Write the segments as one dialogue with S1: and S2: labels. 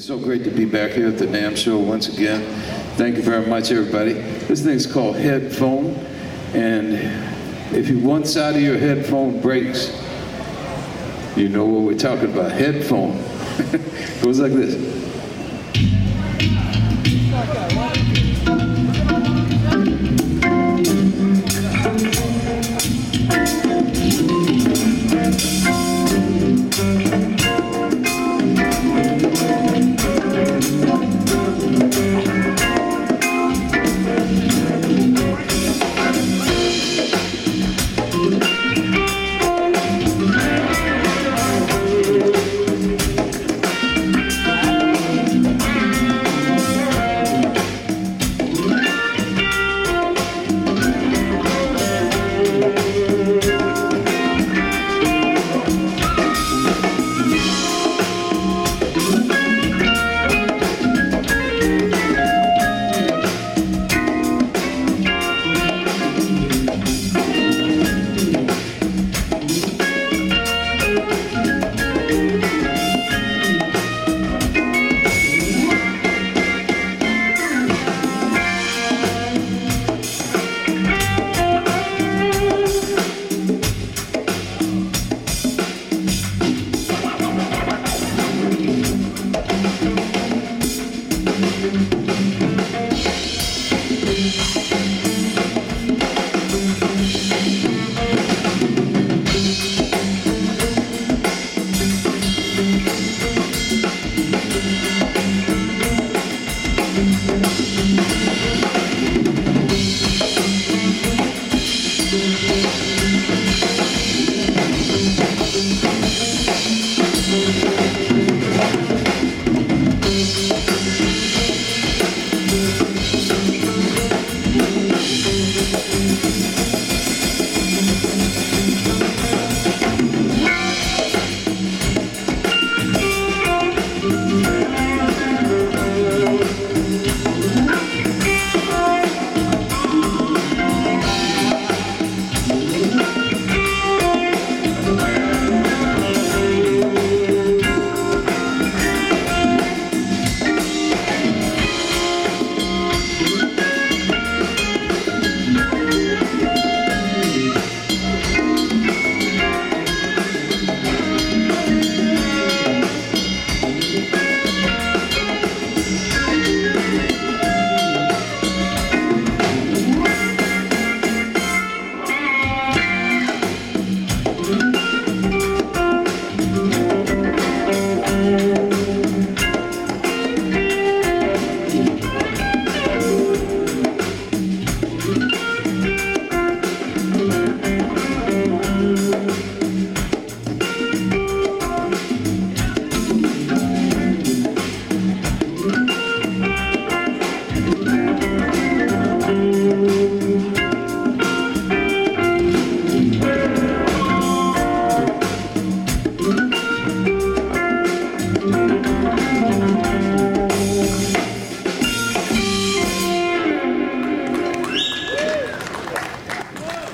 S1: It's so great to be back here at the NAMM show once again. Thank you very much, everybody. This thing's called headphone, and if one side of your headphone breaks, you know what we're talking about. Headphone goes like this.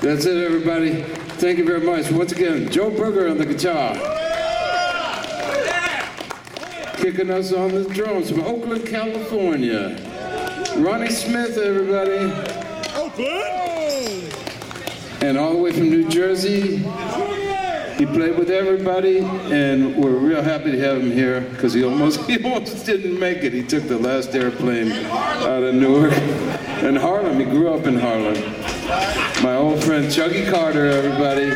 S1: That's it, everybody. Thank you very much. Once again, Joe Berger on the guitar. Kicking us on the drums from Oakland, California. Ronnie Smith, everybody.
S2: Oakland!
S1: And all the way from New Jersey. He played with everybody, and we're real happy to have him here because he almost he almost didn't make it. He took the last airplane out of Newark and Harlem. He grew up in Harlem. My old friend Chuggy Carter, everybody.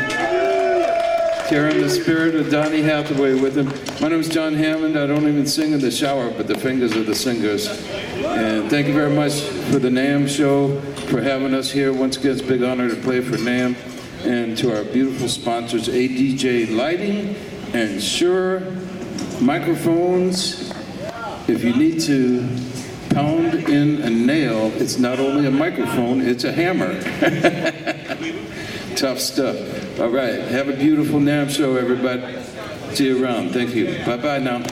S1: Carrying the spirit of Donny Hathaway with him. My name is John Hammond. I don't even sing in the shower, but the fingers are the singers. And thank you very much for the NAMM show, for having us here. Once again, it's a big honor to play for NAMM. And to our beautiful sponsors, ADJ Lighting and Shure Microphones. If you need to pound in a nail, it's not only a microphone, it's a hammer. Tough stuff. All right, have a beautiful NAMM show, everybody. See you around. Thank you. Bye bye now.